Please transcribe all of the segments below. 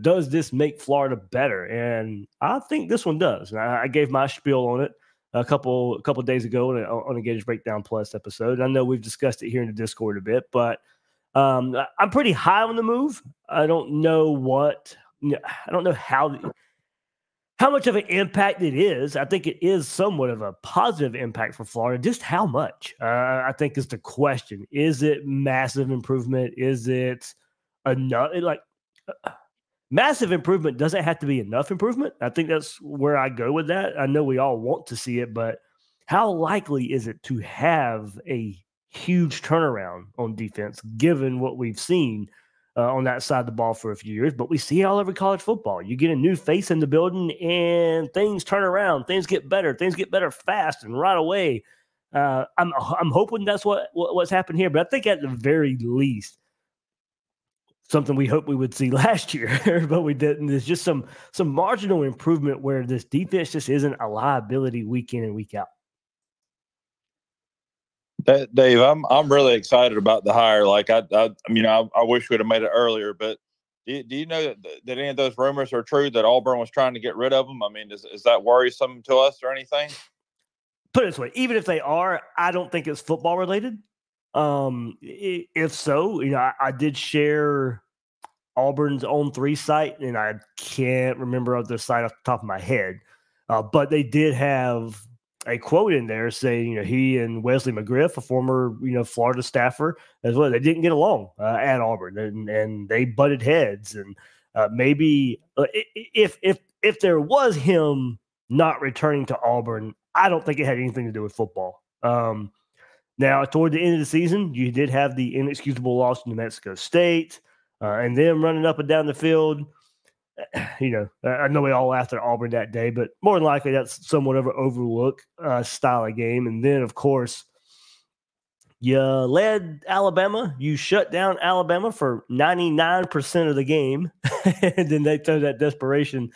does this make Florida better? And I think this one does. And I, I gave my spiel on it a couple a couple days ago on a, on a Breakdown Plus episode. And I know we've discussed it here in the Discord a bit, but um, I'm pretty high on the move. I don't know what I don't know how how much of an impact it is. I think it is somewhat of a positive impact for Florida. Just how much? Uh, I think is the question. Is it massive improvement? Is it enough? Like uh, massive improvement doesn't have to be enough improvement. I think that's where I go with that. I know we all want to see it, but how likely is it to have a huge turnaround on defense given what we've seen uh, on that side of the ball for a few years? But we see it all over college football. You get a new face in the building and things turn around, things get better, things get better fast and right away. Uh, I'm I'm hoping that's what, what what's happened here, but I think at the very least, something we hope we would see last year, but we didn't. There's just some some marginal improvement where this defense just isn't a liability week in and week out. Dave, I'm I'm really excited about the hire. Like I, I, I mean, I, I wish we'd have made it earlier, but do, do you know that, that any of those rumors are true that Auburn was trying to get rid of them? I mean, is is that worrisome to us or anything? Put it this way: even if they are, I don't think it's football related. Um, if so, you know, I, I did share Auburn's own three site, and I can't remember of the site off the top of my head, uh, but they did have a quote in there saying, you know, he and Wesley McGriff, a former, you know, Florida staffer as well, they didn't get along uh, at Auburn, and and they butted heads, and uh, maybe uh, if if if there was him not returning to Auburn, I don't think it had anything to do with football. Um, now, toward the end of the season, you did have the inexcusable loss to New Mexico State, uh, and them running up and down the field. You know, I know we all laughed at Auburn that day, but more than likely that's somewhat of an overlook uh, style of game. And then, of course, you led Alabama. You shut down Alabama for 99% of the game. and then they throw that desperation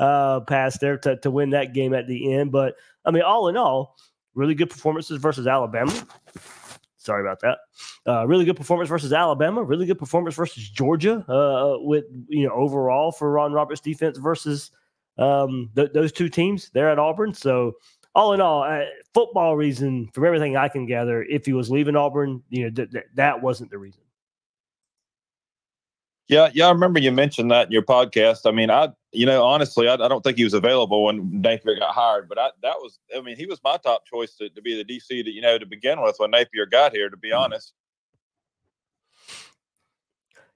uh, pass there to, to win that game at the end. But I mean, all in all, really good performances versus Alabama. Sorry about that. Uh, really good performance versus Alabama. Really good performance versus Georgia. Uh, with you know overall for Ron Roberts defense versus um, th- those two teams there at Auburn. So all in all, uh, football reason from everything I can gather, if he was leaving Auburn, you know th- th- that wasn't the reason. Yeah, yeah, I remember you mentioned that in your podcast. I mean, I, you know, honestly, I, I don't think he was available when Napier got hired, but I, that was, I mean, he was my top choice to, to be the DC that you know to begin with when Napier got here. To be mm-hmm. honest.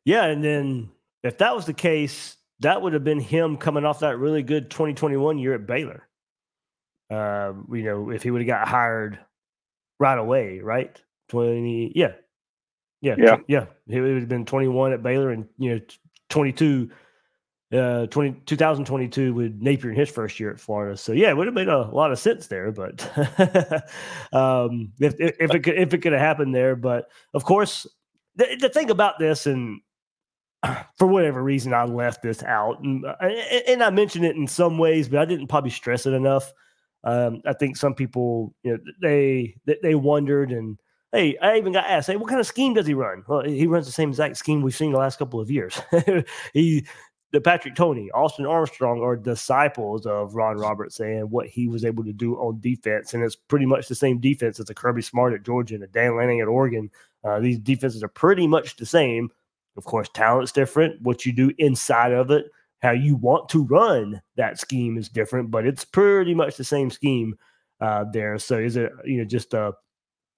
Yeah, and then if that was the case, that would have been him coming off that really good 2021 year at Baylor. Uh, you know, if he would have got hired right away, right? 20, yeah, yeah, yeah, yeah. He would have been 21 at Baylor, and you know, 22, uh, 20, 2022 with Napier in his first year at Florida. So yeah, it would have made a lot of sense there. But um, if if it could if it could have happened there, but of course, the, the thing about this, and for whatever reason, I left this out, and, uh, and I mentioned it in some ways, but I didn't probably stress it enough. Um, I think some people, you know, they they wondered and Hey, I even got asked, hey, what kind of scheme does he run? Well, he runs the same exact scheme we've seen the last couple of years. he, the Patrick Toney, Austin Armstrong are disciples of Ron Roberts and what he was able to do on defense. And it's pretty much the same defense as a Kirby Smart at Georgia and a Dan Lanning at Oregon. Uh, these defenses are pretty much the same. Of course, talent's different. What you do inside of it, how you want to run that scheme is different, but it's pretty much the same scheme uh, there. So is it, you know, just a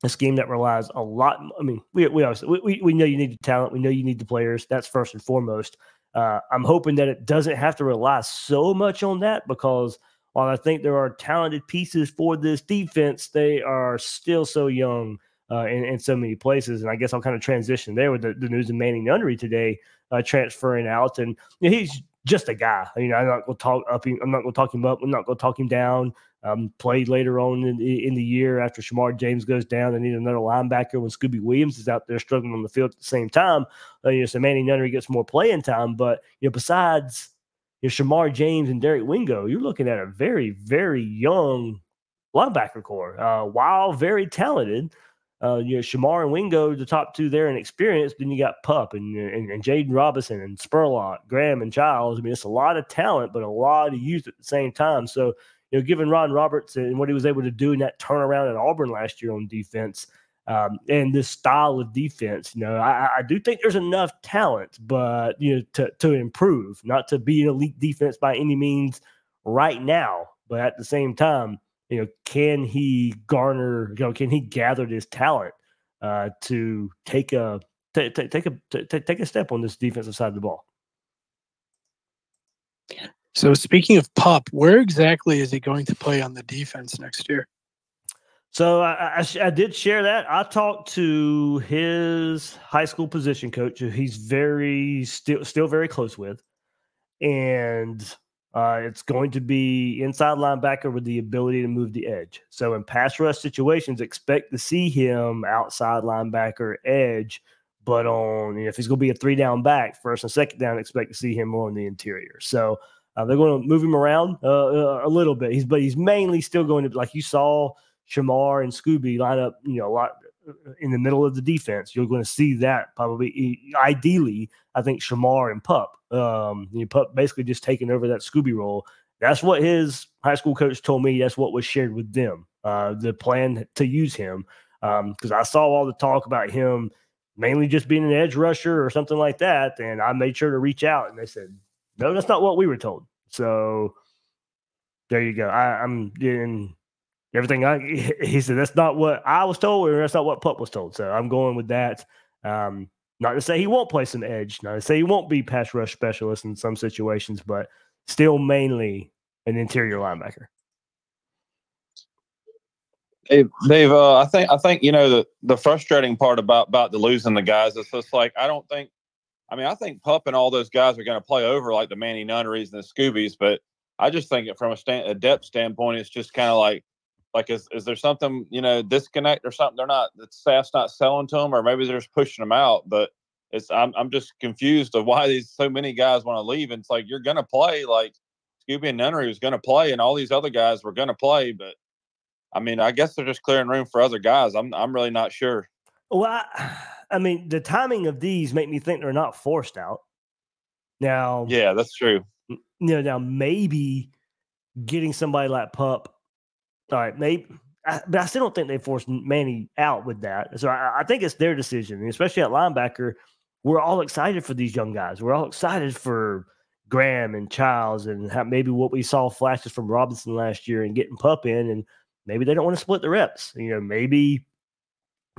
a scheme that relies a lot. I mean, we we obviously we, we know you need the talent, we know you need the players. That's first and foremost. Uh, I'm hoping that it doesn't have to rely so much on that because while I think there are talented pieces for this defense, they are still so young uh, in, in so many places. And I guess I'll kind of transition there with the, the news of Manny Nunnery today uh, transferring out. And he's just a guy. You know, I'm not going to talk up. Him, I'm not going to talk him up. I'm not going to talk him down. Um, played later on in, in, the year after Shemar James goes down. They need another linebacker when Scooby Williams is out there struggling on the field at the same time. Uh, you know, so Manny Nunnery gets more playing time. But you know, besides you know, Shemar James and Derek Wingo, you're looking at a very, very young linebacker core. Uh, while very talented, uh, you know, Shemar and Wingo, the top two there in experience. Then you got Pup and and, and Jaden Robinson and Spurlock, Graham and Chiles. I mean, it's a lot of talent, but a lot of youth at the same time. So, you know, given Ron Roberts and what he was able to do in that turnaround at Auburn last year on defense, um, and this style of defense, you know, I, I, do think there's enough talent, but you know, to to improve, not to be an elite defense by any means right now, but at the same time you know, can he garner, you know, can he gather this talent uh, to take a t- t- take a t- take a step on this defensive side of the ball? So speaking of Pup, where exactly is he going to play on the defense next year? So I, I, I, did share that. I talked to his high school position coach, who he's very still still very close with, and uh, it's going to be inside linebacker with the ability to move the edge. So in pass rush situations, expect to see him outside linebacker edge, but on you know, if he's going to be a three down back, first and second down, expect to see him more on the interior. So uh, they're going to move him around uh, uh, a little bit. He's but he's mainly still going to like you saw Shemar and Scooby line up, you know, a lot in the middle of the defense. You're going to see that probably. Ideally, I think Shemar and Pup, um, Pup basically just taking over that Scooby role. That's what his high school coach told me. That's what was shared with them. Uh, the plan to use him because um, I saw all the talk about him mainly just being an edge rusher or something like that, and I made sure to reach out, and they said, "No, that's not what we were told." So there you go. I, I'm in everything I he said that's not what I was told, or that's not what Pup was told. So I'm going with that. Um, not to say he won't play some edge, not to say he won't be pass rush specialist in some situations, but still mainly an interior linebacker. Dave, uh, I think I think you know the the frustrating part about about the losing the guys is just like I don't think. I mean, I think Pup and all those guys are going to play over like the Manny Nunneries and the Scoobies, but I just think it from a, stand, a depth standpoint, it's just kind of like like, is is there something you know disconnect or something? They're not the staff's not selling to them, or maybe they're just pushing them out. But it's I'm I'm just confused of why these so many guys want to leave. And it's like you're gonna play like Scooby and Nunnery was gonna play, and all these other guys were gonna play. But I mean, I guess they're just clearing room for other guys. I'm I'm really not sure. Well, I, I mean, the timing of these make me think they're not forced out. Now, yeah, that's true. You know, now maybe getting somebody like Pup all right, maybe, but I still don't think they forced Manny out with that. So I, I think it's their decision, especially at linebacker. We're all excited for these young guys. We're all excited for Graham and Childs and how maybe what we saw flashes from Robinson last year and getting Pup in, and maybe they don't want to split the reps. You know, maybe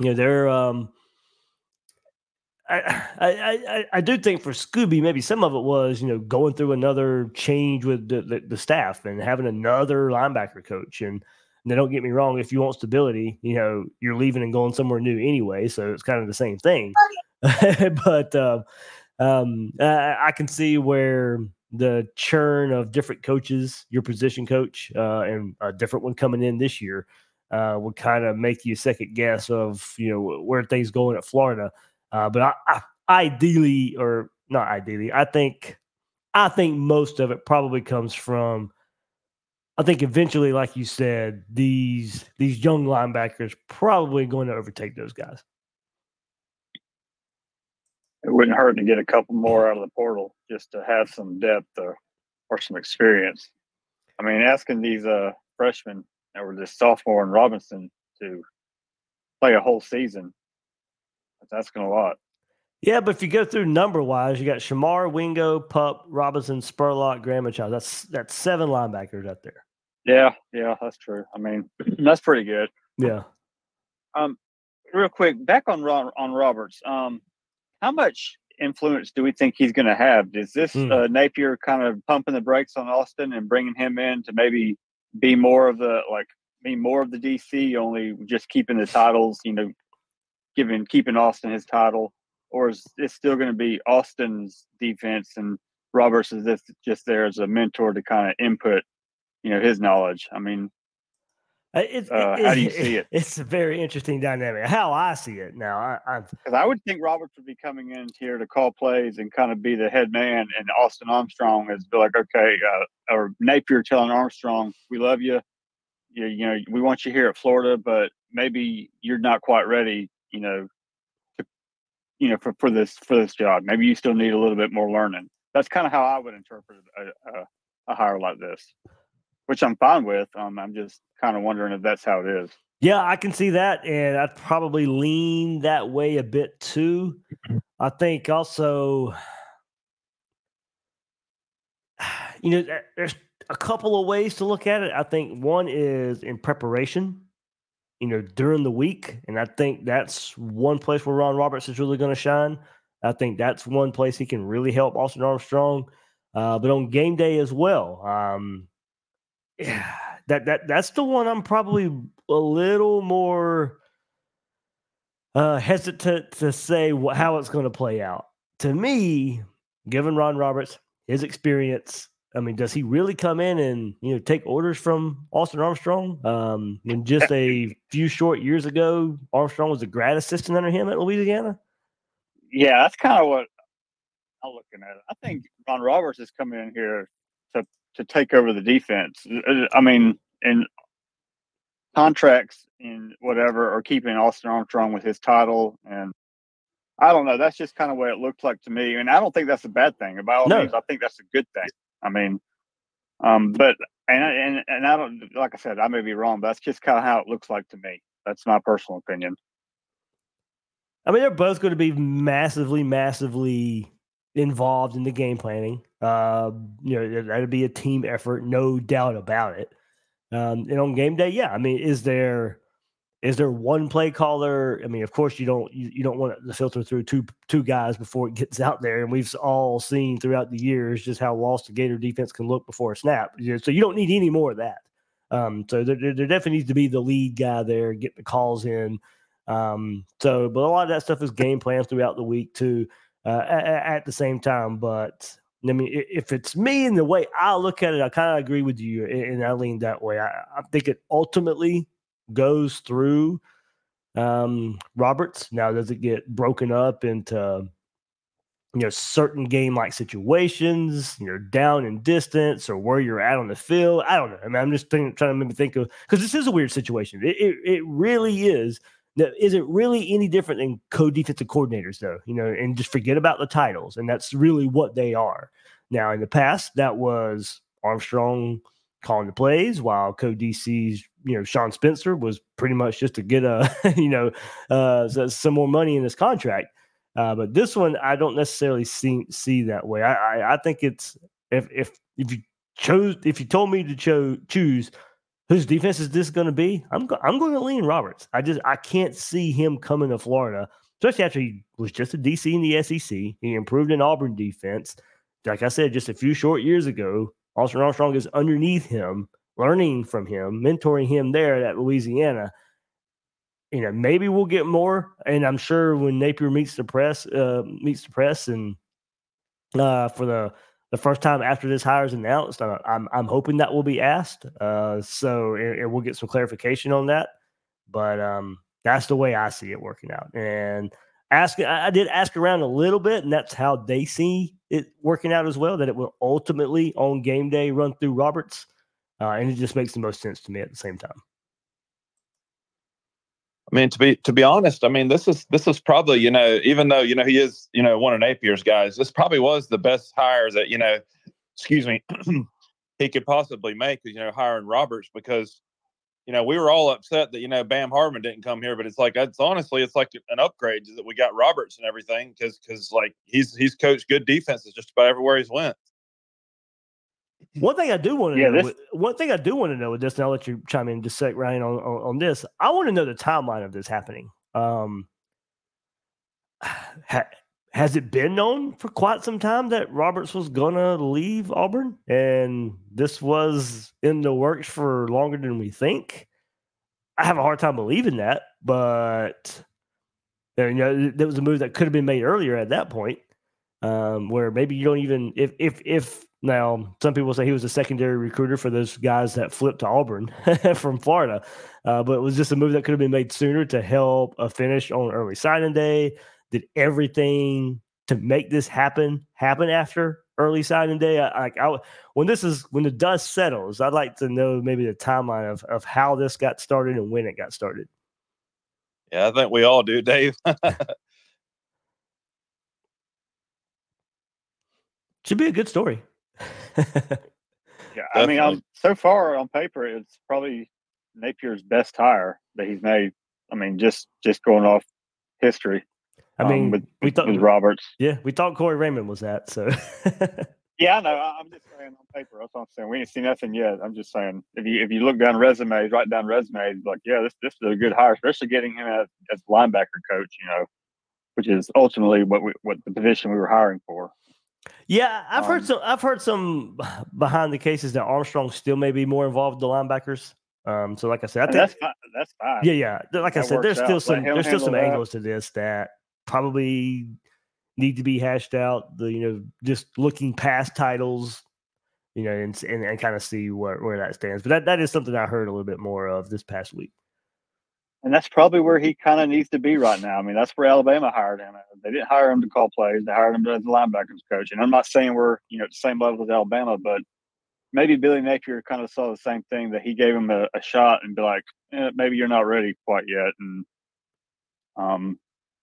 you know they're. um I, I, I, I do think for Scooby, maybe some of it was, you know, going through another change with the, the, the staff and having another linebacker coach. And now, don't get me wrong. If you want stability, you know, you're leaving and going somewhere new anyway. So it's kind of the same thing. but uh, um, I, I, can see where the churn of different coaches, your position coach, uh, and a different one coming in this year, uh, would kind of make you second guess of you know where things going at Florida. Uh, but I, I, ideally, or not ideally, I think I think most of it probably comes from I think eventually, like you said, these these young linebackers probably going to overtake those guys. It wouldn't hurt to get a couple more out of the portal just to have some depth or, or some experience. I mean, asking these uh, freshmen or this sophomore and Robinson to play a whole season, that's asking a lot. Yeah, but if you go through number wise, you got Shemar, Wingo, Pup, Robinson, Spurlock, Graham, and Child. That's that's seven linebackers out there. Yeah, yeah, that's true. I mean, that's pretty good. Yeah. Um, real quick, back on Ron, on Roberts. Um, how much influence do we think he's going to have? Is this uh, Napier kind of pumping the brakes on Austin and bringing him in to maybe be more of the like be more of the DC, only just keeping the titles, you know, giving keeping Austin his title? or is it still going to be Austin's defense and Roberts is just just there as a mentor to kind of input, you know, his knowledge? I mean, uh, it, uh, how do you see it? It's a very interesting dynamic. How I see it now, I because I, I, would think Roberts would be coming in here to call plays and kind of be the head man, and Austin Armstrong is be like, okay, uh, or Napier telling Armstrong, "We love you. You, you know, we want you here at Florida, but maybe you're not quite ready, you know, to, you know, for, for this for this job. Maybe you still need a little bit more learning. That's kind of how I would interpret a, a, a hire like this, which I'm fine with. Um, I'm just kind of wondering if that's how it is. Yeah, I can see that, and I'd probably lean that way a bit too. I think also, you know, there's a couple of ways to look at it. I think one is in preparation, you know, during the week. And I think that's one place where Ron Roberts is really going to shine. I think that's one place he can really help Austin Armstrong. Uh, but on game day as well, um, yeah, that that that's the one I'm probably a little more uh, hesitant to say wh- how it's going to play out. To me, given Ron Roberts, his experience, I mean, does he really come in and you know take orders from Austin Armstrong? Um, when just a few short years ago, Armstrong was a grad assistant under him at Louisiana. Yeah, that's kind of what I'm looking at. I think Ron Roberts is coming in here to take over the defense. Uh, I mean, and contracts and whatever are keeping Austin Armstrong with his title and I don't know. That's just kind of what it looked like to me, and I don't think that's a bad thing. By all No. means, I think that's a good thing. I mean, um, but and and and I don't like I said, I may be wrong, but that's just kind of how it looks like to me. That's my personal opinion. I mean, they're both going to be massively, massively involved in the game planning. Uh, you know, that'd be a team effort, no doubt about it. Um, and on game day, yeah, I mean, is there is there one play caller? I mean, of course, you don't you, you don't want to filter through two two guys before it gets out there, and we've all seen throughout the years just how lost the Gator defense can look before a snap. So you don't need any more of that. Um, so there, there there definitely needs to be the lead guy there, get the calls in. Um, so, but a lot of that stuff is game plans throughout the week too. Uh, at, at the same time, but I mean, if it's me and the way I look at it, I kind of agree with you, and I lean that way. I, I think it ultimately goes through um, Roberts. Now, does it get broken up into you know certain game like situations, you know, down in distance or where you're at on the field? I don't know. I mean, I'm just thinking, trying to maybe think of because this is a weird situation. It, it it really is. Now, Is it really any different than co-defensive coordinators, though? You know, and just forget about the titles, and that's really what they are. Now, in the past, that was Armstrong calling the plays, while co-DC's, you know, Sean Spencer was pretty much just to get a, you know, uh, some more money in his contract. Uh, but this one, I don't necessarily see see that way. I I, I think it's if if if you chose if you told me to cho- choose whose defense is this going to be, I'm go- I'm going to lean Roberts. I just I can't see him coming to Florida, especially after he was just a DC in the SEC. He improved in Auburn defense. Like I said, just a few short years ago, Austin Armstrong is underneath him, learning from him, mentoring him there at Louisiana. You know, maybe we'll get more, and I'm sure when Napier meets the press, uh, meets the press, and uh, for the the first time after this hire is announced, uh, I'm I'm hoping that will be asked. Uh, so and, and we'll get some clarification on that. But um, that's the way I see it working out. And ask, I I did ask around a little bit, and that's how they see it working out as well. That it will ultimately on game day run through Roberts, uh, and it just makes the most sense to me at the same time. I mean, to be to be honest, I mean this is this is probably you know even though you know he is you know one of Napier's guys, this probably was the best hire that you know, excuse me, he could possibly make. You know, hiring Roberts because you know we were all upset that you know Bam Harmon didn't come here, but it's like it's honestly it's like an upgrade that we got Roberts and everything because because like he's he's coached good defenses just about everywhere he's went. One thing I do want to Yeah, know. this- with- one thing I do want to know with this, and I'll let you chime in just a sec, Ryan, on, on, on this. I want to know the timeline of this happening. Um, ha, has it been known for quite some time that Roberts was gonna leave Auburn, and this was in the works for longer than we think? I have a hard time believing that, but you know, there was a move that could have been made earlier at that point um, where maybe you don't even if if if now some people say he was a secondary recruiter for those guys that flipped to Auburn from Florida, uh, but it was just a move that could have been made sooner to help a finish on early signing day. Did everything to make this happen happen after early signing day? I, like I, when this is when the dust settles, I'd like to know maybe the timeline of of how this got started and when it got started. Yeah, I think we all do, Dave. Should be a good story. Yeah, I mean, Definitely. um, so far on paper, it's probably Napier's best hire that he's made. I mean, just just going off history. I um, mean, with, we with, thought with Roberts. yeah, we thought Corey Raymond was that. So Yeah, I know. I- I'm just saying on paper. That's what I'm saying. We ain't seen nothing yet. I'm just saying if you if you look down resumes, write down resumes, like yeah, this this is a good hire, especially getting him as, as linebacker coach. You know, which is ultimately what we what the position we were hiring for. Yeah, I've heard Um, some. I've heard some behind the cases that Armstrong still may be more involved with the linebackers. Um, so like I said, I think that's fine. That's fine. Yeah, yeah. Like I said, there's still out. some there's still some that. angles to this that probably need to be hashed out. The you know just looking past titles, you know, and and, and kind of see where where that stands. But that that is something I heard a little bit more of this past week. And that's probably where he kind of needs to be right now. I mean, that's where Alabama hired him. They didn't hire him to call plays; they hired him as a linebackers coach. And I'm not saying we're you know at the same level as Alabama, but maybe Billy Napier kind of saw the same thing that he gave him a, a shot and be like, eh, maybe you're not ready quite yet. And um,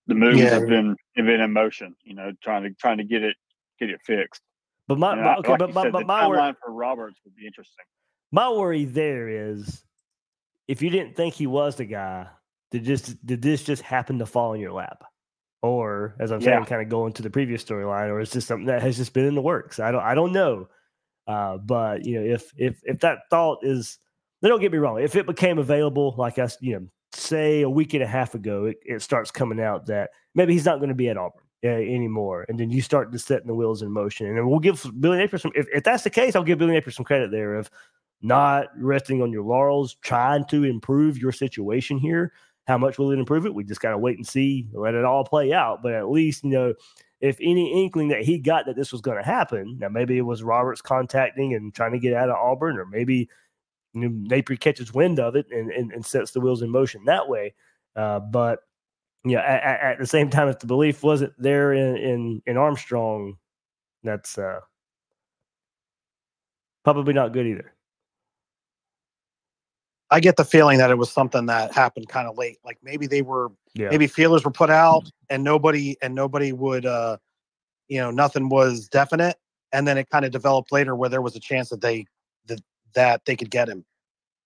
the moves Yeah. have been have been in motion. You know, trying to trying to get it get it fixed. But my, my I- okay, like but my, said, but the my, wor- for Roberts would be interesting. my worry there is if you didn't think he was the guy, did just did this just happen to fall in your lap? Or as I'm saying, Yeah. kind of going to the previous storyline, or is this something that has just been in the works? I don't I don't know. Uh, but you know, if if if that thought is don't get me wrong, if it became available, like us, you know, say a week and a half ago, it, it starts coming out that maybe he's not going to be at Auburn uh, anymore, and then you start to setting the wheels in motion, and then we'll give Billy Napier some. If, if that's the case, I'll give Billy Napier some credit there of not resting on your laurels, trying to improve your situation here. How much will it improve it? We just got to wait and see, let it all play out. But at least, you know, if any inkling that he got that this was going to happen, now maybe it was Roberts contacting and trying to get out of Auburn, or maybe you know, Napier catches wind of it and, and, and sets the wheels in motion that way. Uh, but you know, at, at, at the same time, if the belief wasn't there in in, in Armstrong, that's uh, probably not good either. I get the feeling that it was something that happened kind of late. Like maybe they were Yeah, maybe feelers were put out and nobody and nobody would uh you know nothing was definite and then it kind of developed later where there was a chance that they that that they could get him.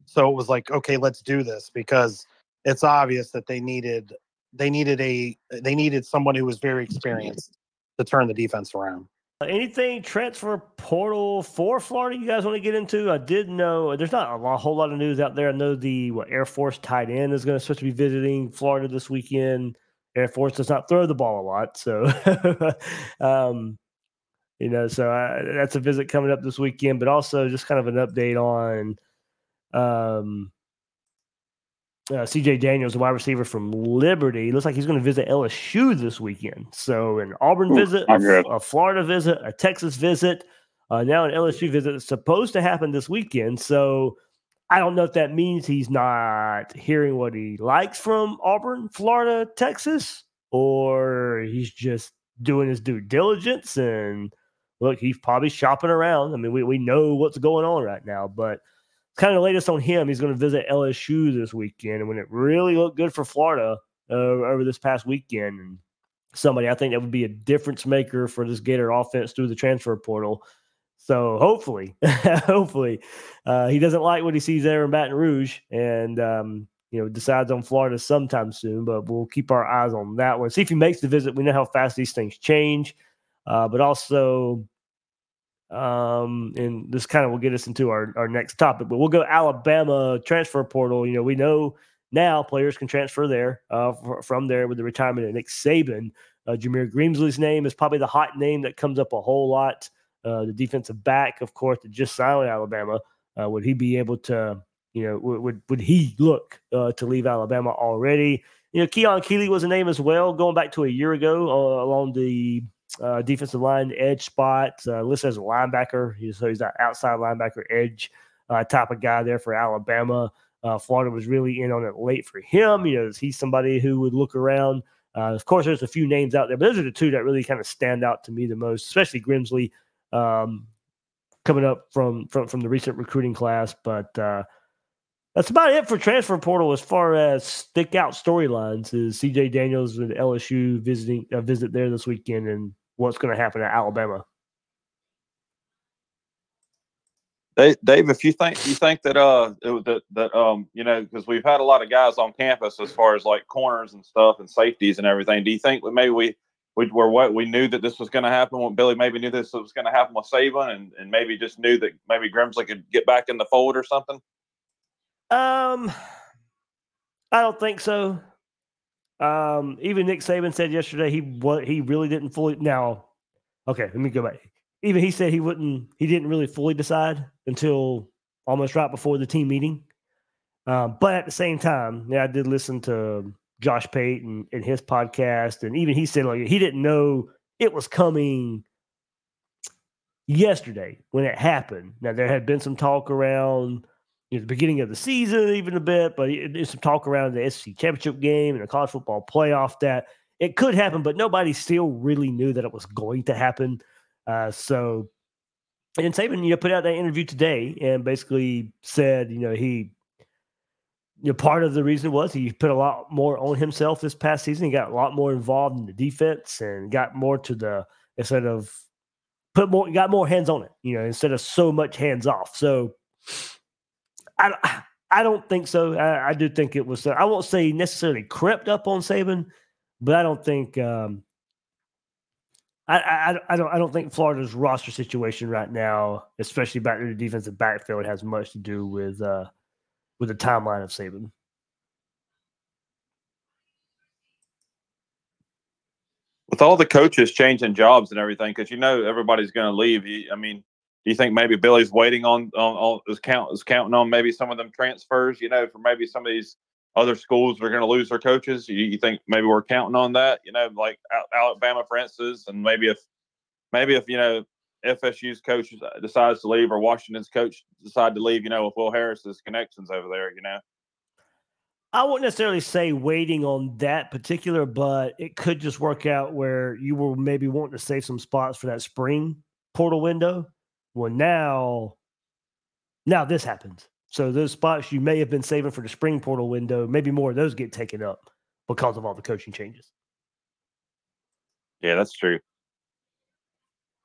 So it was like okay, let's do this because it's obvious that they needed they needed a they needed someone who was very experienced to turn the defense around. Uh, Anything transfer portal for Florida you guys want to get into? I did know there's not a lot, whole lot of news out there. I know the what, Air Force tight end is going to supposed to be visiting Florida this weekend. Air Force does not throw the ball a lot, so um, you know, so I, that's a visit coming up this weekend. But also just kind of an update on um, uh, CJ Daniels, the wide receiver from Liberty. Looks like he's going to visit LSU this weekend. So an Auburn Ooh, visit, a, a Florida visit, a Texas visit, uh, now an LSU visit is supposed to happen this weekend. So I don't know if that means he's not hearing what he likes from Auburn, Florida, Texas, or he's just doing his due diligence and look, he's probably shopping around. I mean, we, we know what's going on right now, but kind of the latest on him. He's going to visit LSU this weekend, and when it really looked good for Florida uh, over this past weekend, and somebody I think that would be a difference maker for this Gator offense through the transfer portal. So hopefully, hopefully, uh, he doesn't like what he sees there in Baton Rouge, and um, you know decides on Florida sometime soon. But we'll keep our eyes on that one. See if he makes the visit. We know how fast these things change, uh, but also um, and this kind of will get us into our, our next topic, but we'll go Alabama transfer portal. You know, we know now players can transfer there uh, from there with the retirement of Nick Saban. Uh, Jameer Grimsley's name is probably the hot name that comes up a whole lot. Uh, the defensive back, of course, that just signed Alabama. Uh, would he be able to, you know, would would, would he look uh, to leave Alabama already? You know, Keon Keeley was a name as well, going back to a year ago uh, along the uh, defensive line edge spot, uh, listed as a linebacker. He's, so he's that outside linebacker edge uh, type of guy there for Alabama. Uh, Florida was really in on it late for him. You know, is he somebody who would look around? Uh, of course, there's a few names out there, but those are the two that really kind of stand out to me the most, especially Grimsley um, coming up from, from from the recent recruiting class. But uh, That's about it for transfer portal as far as stick out storylines. Is CJ Daniels with LSU visiting a visit there this weekend, and what's going to happen at Alabama? Dave, if you think you think that uh that that um you know because we've had a lot of guys on campus as far as like corners and stuff and safeties and everything. Do you think that maybe we we were what we knew that this was going to happen? When Billy maybe knew this was going to happen with Saban, and and maybe just knew that maybe Grimsley could get back in the fold or something. Um, I don't think so. Um, even Nick Saban said yesterday he what he really didn't fully. Now, okay, let me go back. Even he said he wouldn't. He didn't really fully decide until almost right before the team meeting. Um, but at the same time, yeah, I did listen to Josh Pate and, his podcast, and even he said like he didn't know it was coming yesterday when it happened. Now there had been some talk around you know, the beginning of the season, even a bit, but there's some talk around the SEC championship game and the college football playoff that it could happen, but nobody still really knew that it was going to happen. Uh, so, and Saban, you know, put out that interview today and basically said, you know, he you know, part of the reason was he put a lot more on himself this past season. He got a lot more involved in the defense and got more to the instead of put more got more hands on it, you know, instead of so much hands off. So I I don't think so. I, I do think it was. I won't say necessarily crept up on Saban, but I don't think. Um, I, I, I don't I don't think Florida's roster situation right now, especially back to the defensive backfield, has much to do with uh, with the timeline of Saban. With all the coaches changing jobs and everything, because you know everybody's going to leave. I mean, do you think maybe Billy's waiting on on, on is count is counting on maybe some of them transfers? You know, for maybe some of these other schools are going to lose their coaches. You, you, think maybe we're counting on that? You know, like Alabama, for instance, and maybe if maybe if you know FSU's coach decides to leave or Washington's coach decide to leave, you know, with Will Harris's connections over there, you know. I wouldn't necessarily say waiting on that particular, but it could just work out where you were maybe wanting to save some spots for that spring portal window. Well, now, now this happens. So those spots you may have been saving for the spring portal window, maybe more of those get taken up because of all the coaching changes. Yeah, that's true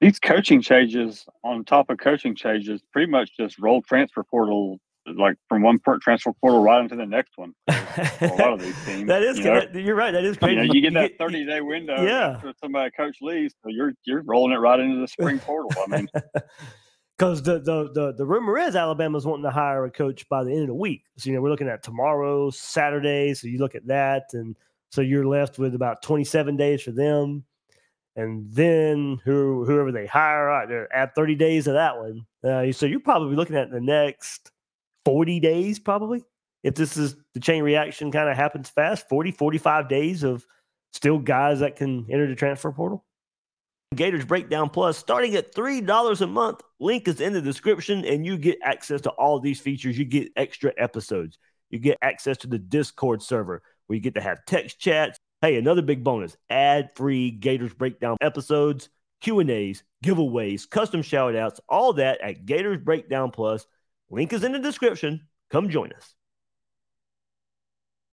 these coaching changes on top of coaching changes pretty much just roll transfer portal like from one transfer portal right into the next one. a lot of these teams. that is, you you're right. That is crazy. You, know, you get that 30 day window. Yeah. After somebody coach leaves, so you're you're rolling it right into the spring portal. I mean, because the, the the the rumor is Alabama's wanting to hire a coach by the end of the week. So you know we're looking at tomorrow, Saturday. So you look at that, and so you're left with about 27 days for them and then who whoever they hire, uh, add 30 days of that one. Uh, so you're probably looking at the next 40 days, probably. If this is the chain reaction kind of happens fast, 40, 45 days of still guys that can enter the transfer portal. Gators Breakdown Plus starting at $3 a month. Link is in the description, and you get access to all these features. You get extra episodes. You get access to the Discord server where you get to have text chats, Hey, another big bonus: ad-free Gators breakdown episodes, Q and A's, giveaways, custom shout-outs, all that at Gators Breakdown Plus. Link is in the description. Come join us.